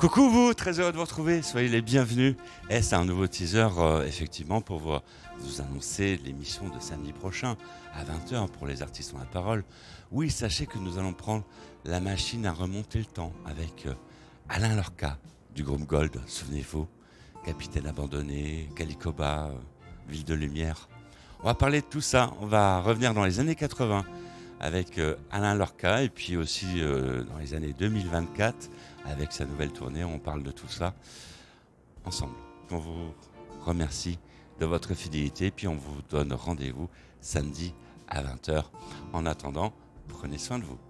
Coucou vous, très heureux de vous retrouver, soyez les bienvenus. Et c'est un nouveau teaser euh, effectivement pour vous, annoncer l'émission de samedi prochain à 20h pour les artistes en la parole. Oui, sachez que nous allons prendre la machine à remonter le temps avec euh, Alain Lorca du groupe Gold, souvenez-vous, Capitaine abandonné, Calicoba, euh, Ville de Lumière. On va parler de tout ça, on va revenir dans les années 80 avec euh, Alain Lorca et puis aussi euh, dans les années 2024 avec sa nouvelle tournée. On parle de tout ça ensemble. On vous remercie de votre fidélité puis on vous donne rendez-vous samedi à 20h. En attendant, prenez soin de vous.